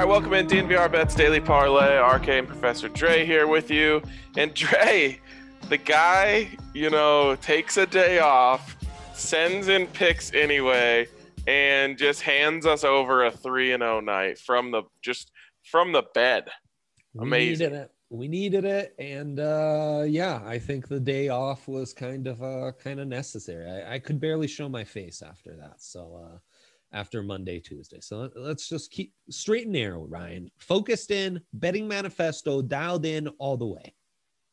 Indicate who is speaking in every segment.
Speaker 1: right, welcome in DNVR Bets Daily Parlay. RK and Professor Dre here with you. And Dre, the guy, you know, takes a day off, sends in picks anyway, and just hands us over a 3 and 0 night from the just from the bed. Amazing.
Speaker 2: We needed it. We needed it, and uh, yeah, I think the day off was kind of uh, kind of necessary. I, I could barely show my face after that, so uh, after Monday, Tuesday. So let's just keep straight and narrow, Ryan. Focused in, betting manifesto dialed in all the way.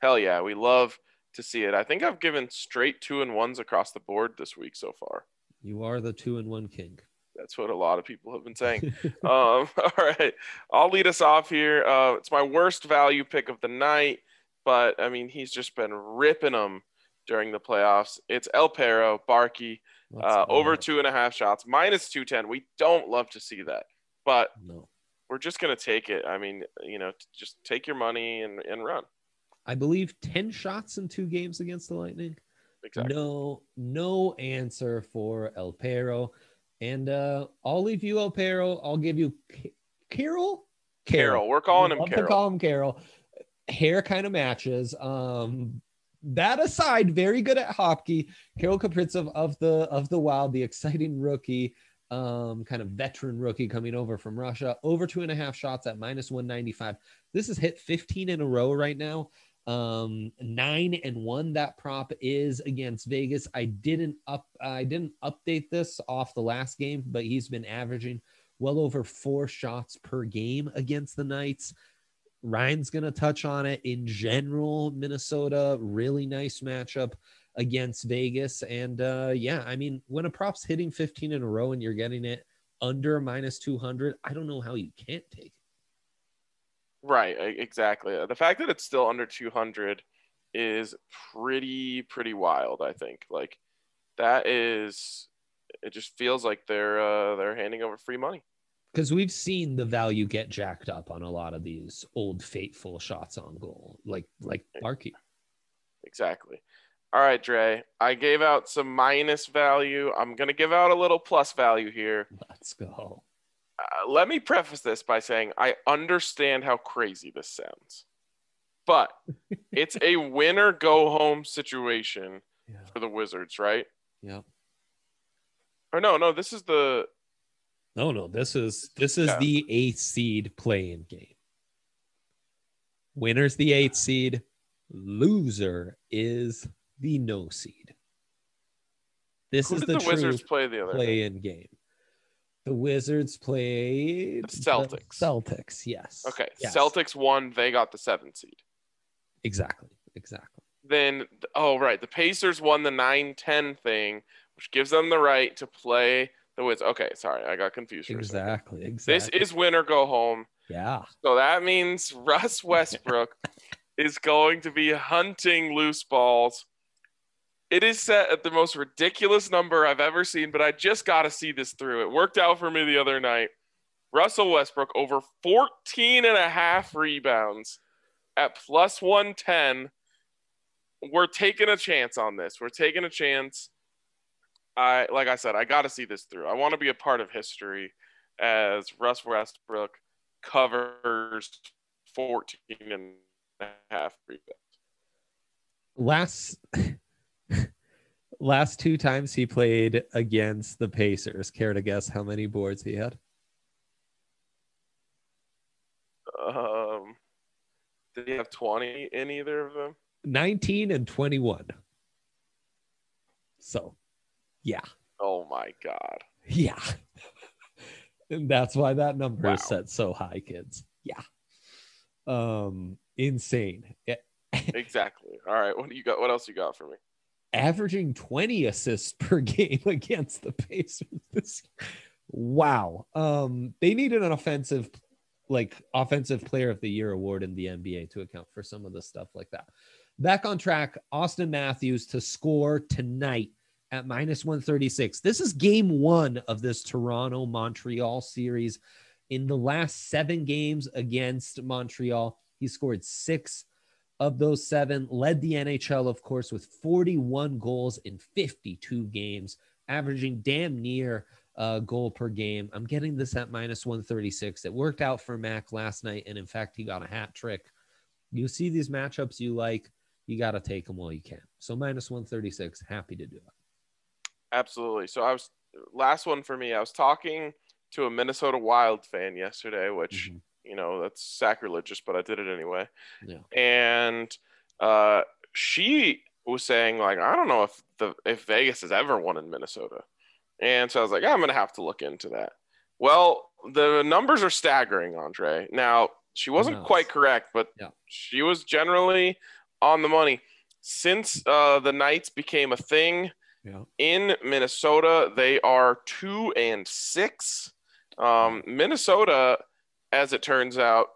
Speaker 1: Hell yeah, we love to see it. I think I've given straight two and ones across the board this week so far.
Speaker 2: You are the two and one king.
Speaker 1: That's what a lot of people have been saying. um, all right, I'll lead us off here. Uh, it's my worst value pick of the night, but I mean he's just been ripping them during the playoffs. It's El Perro Barkey uh, over two and a half shots, minus two ten. We don't love to see that, but
Speaker 2: no.
Speaker 1: we're just gonna take it. I mean, you know, just take your money and and run.
Speaker 2: I believe ten shots in two games against the Lightning.
Speaker 1: Exactly.
Speaker 2: No, no answer for El Perro. And uh, I'll leave you El Perro. I'll give you K- Carol.
Speaker 1: Carol. We're calling him
Speaker 2: to
Speaker 1: Carol.
Speaker 2: call him Carol. Hair kind of matches. Um, that aside, very good at hockey. Carol Kaprizov of the of the Wild, the exciting rookie, um, kind of veteran rookie coming over from Russia. Over two and a half shots at minus one ninety five. This has hit fifteen in a row right now um nine and one that prop is against vegas i didn't up i didn't update this off the last game but he's been averaging well over four shots per game against the knights ryan's gonna touch on it in general minnesota really nice matchup against vegas and uh yeah i mean when a prop's hitting 15 in a row and you're getting it under minus 200 i don't know how you can't take it
Speaker 1: Right, exactly. The fact that it's still under 200 is pretty pretty wild, I think. Like that is it just feels like they're uh they're handing over free money.
Speaker 2: Because we've seen the value get jacked up on a lot of these old fateful shots on goal, like like Barkey.
Speaker 1: Exactly. All right, Dre. I gave out some minus value. I'm going to give out a little plus value here.
Speaker 2: Let's go.
Speaker 1: Uh, let me preface this by saying I understand how crazy this sounds. But it's a winner go home situation
Speaker 2: Yeah.
Speaker 1: for the Wizards, right?
Speaker 2: Yeah.
Speaker 1: Or no, no, this is the
Speaker 2: No, no. This is this is
Speaker 1: Yeah.
Speaker 2: the eighth seed playing game. Winner's the eighth seed. Loser is the no seed. This
Speaker 1: who
Speaker 2: is the,
Speaker 1: the, Wizards play the other
Speaker 2: play-in game. The Wizards played
Speaker 1: The Celtics.
Speaker 2: Celtics, yes.
Speaker 1: Okay,
Speaker 2: Yes.
Speaker 1: Celtics won. They got the seventh seed.
Speaker 2: Exactly. Exactly.
Speaker 1: Then, oh right, the Pacers won the 9-10 thing, which gives them the right to play the Wizards. Okay, sorry, I got confused. For a second.
Speaker 2: Exactly. Exactly.
Speaker 1: This is win or go home.
Speaker 2: yeah.
Speaker 1: So that means Russ Westbrook is going to be hunting loose balls. It is set at the most ridiculous number I've ever seen, but I just got to see this through. It worked out for me the other night. Russell Westbrook over 14 and a half rebounds at plus 110. We're taking a chance on this. We're taking a chance. I like I said, I got to see this through. I want to be a part of history as Russ Westbrook covers 14 and a half rebounds.
Speaker 2: Last last two times he played against the Pacers. Care to guess how many boards he had?
Speaker 1: Um, did he have 20 in either of them?
Speaker 2: 19 and 21. So, yeah.
Speaker 1: Oh my God.
Speaker 2: Yeah. and that's why that number
Speaker 1: Wow.
Speaker 2: is set so high, kids. Yeah. Um, insane. Yeah.
Speaker 1: Exactly. All right. What do you got? What else you got for me?
Speaker 2: averaging 20 assists per game against the Pacers this wow um they needed an offensive like offensive player of the year award in the NBA to account for some of the stuff like that back on track Auston Matthews to score tonight at minus 136 this is game 1 of this Toronto Montreal series in the last 7 games against Montreal he scored 6 of those seven, led the NHL, of course, with 41 goals in 52 games, averaging damn near a goal per game. I'm getting this at minus 136. It worked out for Mac last night. And in fact, he got a hat trick. You see these matchups you like, you got to take them while you can. So minus 136, happy to do it.
Speaker 1: Absolutely. So I was, last one for me, I was talking to a Minnesota Wild fan yesterday, which, mm-hmm. you know, that's sacrilegious, but I did it anyway.
Speaker 2: Yeah.
Speaker 1: And uh, she was saying, like, I don't know if the if Vegas has ever won in Minnesota. And so I was like, I'm going to have to look into that. Well, the numbers are staggering, Andre. Now, she wasn't quite correct, but
Speaker 2: yeah.
Speaker 1: she was generally on the money. Since uh, the Knights became a thing
Speaker 2: yeah.
Speaker 1: in Minnesota, they are two and six. Um, Minnesota, as it turns out,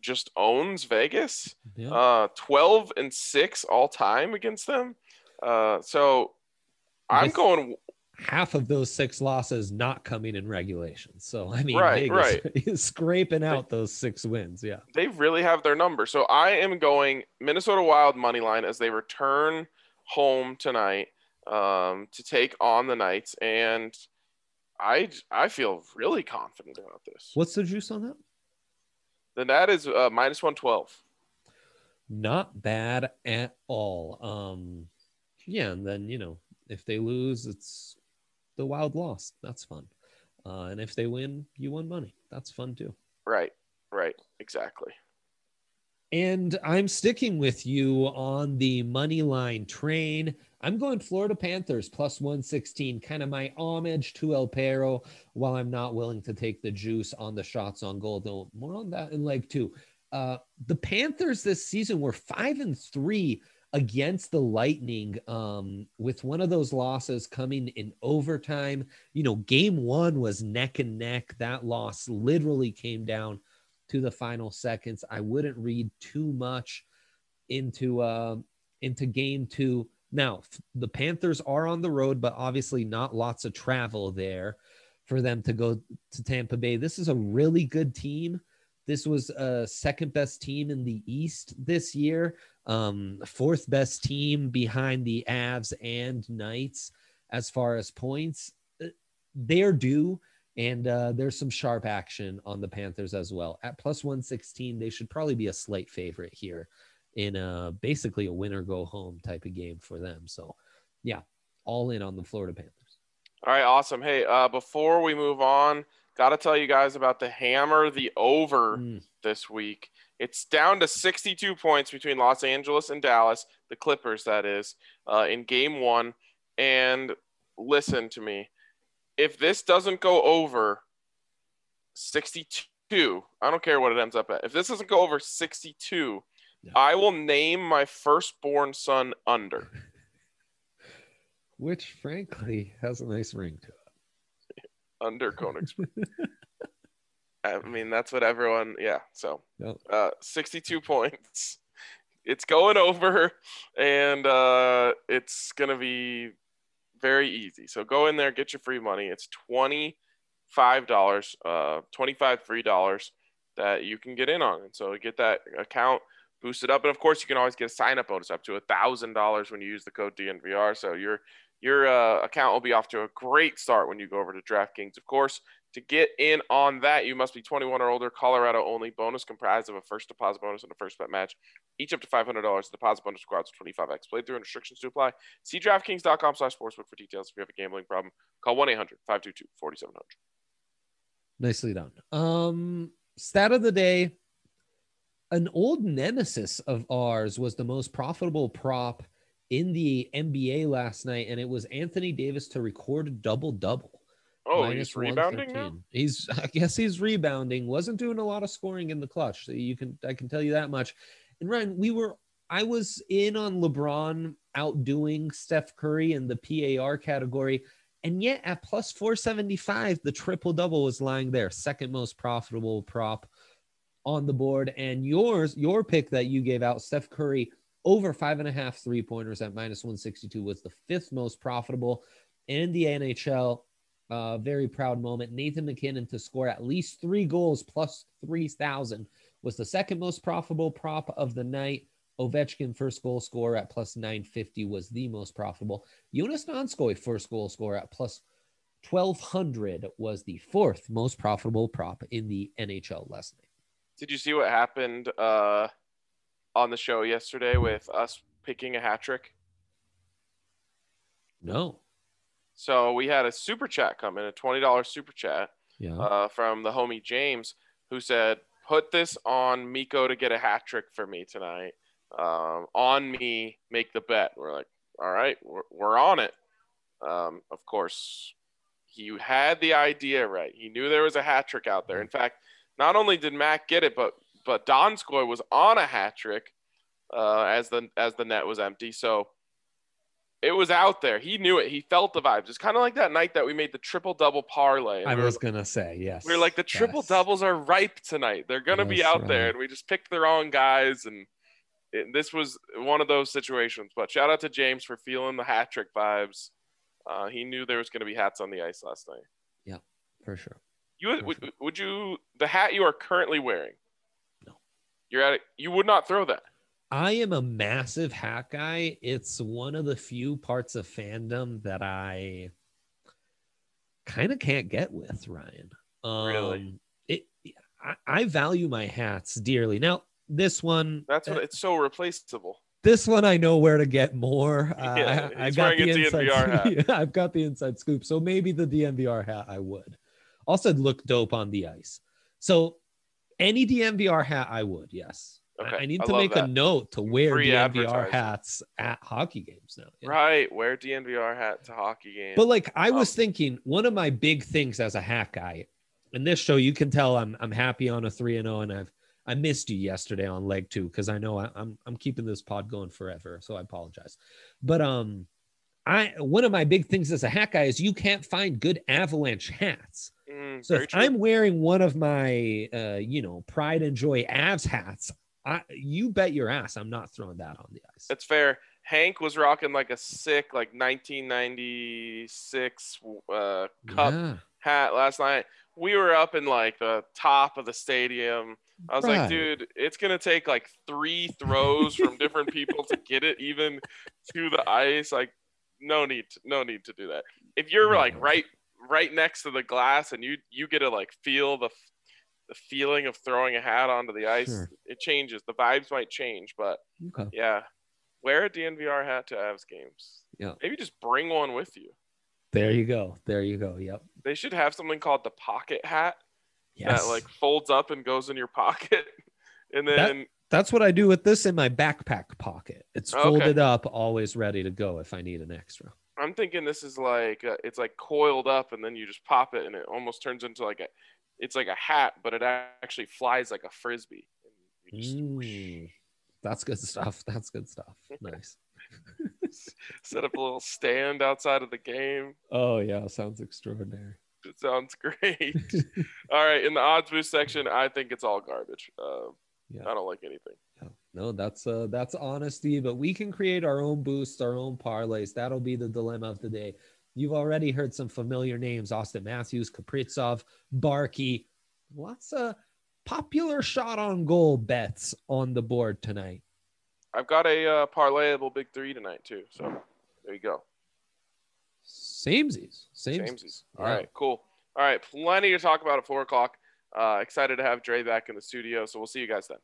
Speaker 1: just owns Vegas.
Speaker 2: Yeah.
Speaker 1: Uh, 12 and six all time against them. Uh, so I'm going
Speaker 2: half of those six losses not coming in regulation. So I mean,
Speaker 1: right, Vegas right.
Speaker 2: is scraping out they, those six wins. Yeah,
Speaker 1: they really have their number. So I am going Minnesota Wild money line as they return home tonight um, to take on the Knights, and I I feel really confident about this.
Speaker 2: What's the juice on that?
Speaker 1: Then that is uh, minus one twelve.
Speaker 2: Not bad at all. Um, yeah, and then you know if they lose, it's the Wild lost. That's fun. Uh, and if they win, you won money. That's fun too.
Speaker 1: Right. Right. Exactly.
Speaker 2: And I'm sticking with you on the money line train. I'm going Florida Panthers plus 116, kind of my homage to El Perro, while I'm not willing to take the juice on the shots on goal, though. More on that in leg two. Uh, the Panthers this season were five and three against the Lightning um, with one of those losses coming in overtime. You know, game one was neck and neck. That loss literally came down to the final seconds. I wouldn't read too much into uh, into game two. Now, the Panthers are on the road, but obviously not lots of travel there for them to go to Tampa Bay. This is a really good team. This was a second best team in the East this year um, fourth best team behind the Avs and Knights as far as points. Uh, they're due, and uh, there's some sharp action on the Panthers as well. At plus 116, they should probably be a slight favorite here in a basically a winner go home type of game for them. So, yeah, all in on the Florida Panthers.
Speaker 1: All right, awesome. Hey, uh, before we move on, got to tell you guys about the hammer the over mm. this week. It's down to 62 points between Los Angeles and Dallas, the Clippers, that is, uh, in game one. And listen to me. If this doesn't go over 62, I don't care what it ends up at. If this doesn't go over 62, yeah. I will name my firstborn son under.
Speaker 2: Which, frankly, has a nice ring to it.
Speaker 1: under Koenigsberg. I mean, that's what everyone, yeah. So, uh, 62 points. It's going over, and uh, it's going to be very easy. So go in there, get your free money. It's $25, uh, 25 free dollars that you can get in on. And so get that account boosted up. And of course, you can always get a sign up bonus up to a $1,000 when you use the code DNVR. So your your uh, account will be off to a great start when you go over to DraftKings. Of course, to get in on that, you must be 21 or older. Colorado only. Bonus comprised of a first deposit bonus and a first bet match, each up to $500. deposit bonus requires 25x. Playthrough and restrictions to apply. See DraftKings.com slash sportsbook for details. If you have a gambling problem, call 1 800 522 4700.
Speaker 2: Nicely done. Um, stat of the day an old nemesis of ours was the most profitable prop in the NBA last night, and it was Anthony Davis to record a double double.
Speaker 1: Oh, he's rebounding now.
Speaker 2: He's, I guess, he's rebounding. wasn't doing a lot of scoring in the clutch. So you can, I can tell you that much. And Ryan, we were, I was in on LeBron outdoing Steph Curry in the PAR category, and yet at plus 475, the triple double was lying there, second most profitable prop on the board. And yours, your pick that you gave out, Steph Curry over five and a half three pointers at minus 162 was the fifth most profitable in the NHL uh, very proud moment. Nathan MacKinnon to score at least three goals plus 3,000 was the second most profitable prop of the night. Ovechkin, first goal scorer at plus 950, was the most profitable. Jonas Donskoi, first goal scorer at plus 1200 was the fourth most profitable prop in the NHL last night.
Speaker 1: Did you see what happened uh, on the show yesterday with us picking a hat trick?
Speaker 2: No.
Speaker 1: So we had a super chat come in, a twenty dollars super chat
Speaker 2: Yeah.
Speaker 1: uh, from the homie James, who said, "Put this on Miko to get a hat trick for me tonight. Um, on me, make the bet." We're like, "All right, we're, we're on it." Um, of course, he had the idea right. He knew there was a hat trick out there. In fact, not only did Mac get it, but but Donskoi was on a hat trick uh, as the as the net was empty. So it was out there. He knew it. He felt the vibes. It's kind of like that night that we made the triple double parlay.
Speaker 2: I
Speaker 1: we
Speaker 2: was gonna say yes.
Speaker 1: We are like the triple
Speaker 2: yes.
Speaker 1: doubles are ripe tonight. They're gonna be out there, and we just picked the wrong guys, and it, this was one of those situations. But shout out to James for feeling the hat trick vibes. Uh, he knew there was gonna be hats on the ice last night.
Speaker 2: Yeah, for sure.
Speaker 1: You would, would, would you the hat you are currently wearing?
Speaker 2: No.
Speaker 1: You're at it. You would not throw that.
Speaker 2: I am a massive hat guy. It's one of the few parts of fandom that I kind of can't get with Ryan. Um,
Speaker 1: Really?
Speaker 2: It. I, I value my hats dearly. Now this one,
Speaker 1: That's what
Speaker 2: uh,
Speaker 1: it's so replaceable.
Speaker 2: this one I know where to get more. Uh,
Speaker 1: Yeah,
Speaker 2: I,
Speaker 1: he's
Speaker 2: got the
Speaker 1: a
Speaker 2: inside.
Speaker 1: DNVR
Speaker 2: scoop. I've got the inside scoop. So maybe the DNVR hat I would. Also look dope on the ice. So any DNVR hat I would. Yes. I-
Speaker 1: Okay,
Speaker 2: I need
Speaker 1: I
Speaker 2: to make
Speaker 1: that.
Speaker 2: a note to wear
Speaker 1: Free
Speaker 2: DNVR hats at hockey games now.
Speaker 1: Right. Wear DNVR hat to hockey games.
Speaker 2: But like I was
Speaker 1: Um,
Speaker 2: thinking, one of my big things as a hat guy, in this show, you can tell I'm I'm happy on a three and zero, and I've I missed you yesterday on leg two because I know I, I'm I'm keeping this pod going forever, so I apologize. But um, I one of my big things as a hat guy is you can't find good Avalanche hats.
Speaker 1: Mm,
Speaker 2: So if
Speaker 1: true.
Speaker 2: I'm wearing one of my uh, you know pride and joy Avs hats, I you bet your ass I'm not throwing that on the ice.
Speaker 1: That's fair. Hank was rocking like a sick, like 1996 uh, cup
Speaker 2: Yeah,
Speaker 1: hat last night. We were up in like the top of the stadium. I was like, dude, it's gonna take like three throws from different people to get it even to the ice. Like, no need, to, no need to do that. If you're like right, right next to the glass and you you get to like feel the the feeling of throwing a hat onto the ice,
Speaker 2: Sure.
Speaker 1: it changes. The vibes might change, but
Speaker 2: okay.
Speaker 1: yeah. Wear a DNVR hat to Avs games.
Speaker 2: Yeah.
Speaker 1: Maybe just bring one with you.
Speaker 2: There you go. There you go. Yep.
Speaker 1: They should have something called the pocket hat
Speaker 2: Yes.
Speaker 1: that like folds up and goes in your pocket. And
Speaker 2: That-
Speaker 1: then
Speaker 2: That's what I do with this in my backpack pocket. It's
Speaker 1: Okay.
Speaker 2: folded up, always ready to go if I need an extra.
Speaker 1: I'm thinking this is like uh, it's like coiled up and then you just pop it and it almost turns into like a it's like a hat, but it actually flies like a frisbee. Just
Speaker 2: Mm, that's good stuff. That's good stuff. Nice.
Speaker 1: set up a little stand outside of the game.
Speaker 2: Oh yeah, sounds extraordinary.
Speaker 1: It sounds great. all right, in the odds boost section, I think it's all garbage. Uh,
Speaker 2: Yeah.
Speaker 1: I don't like anything.
Speaker 2: Yeah. No, that's uh that's honesty, but we can create our own boosts, our own parlays. That'll be the dilemma of the day. You've already heard some familiar names: Auston Matthews, Kaprizov, Barkey. Lots of popular shot on goal bets on the board tonight.
Speaker 1: I've got a uh, parlayable big three tonight too. So there you go.
Speaker 2: Samesies. Samesies.
Speaker 1: Samesies. All right, cool. All right, plenty to talk about at four o'clock. Uh, excited to have Dre back in the studio. So we'll see you guys then.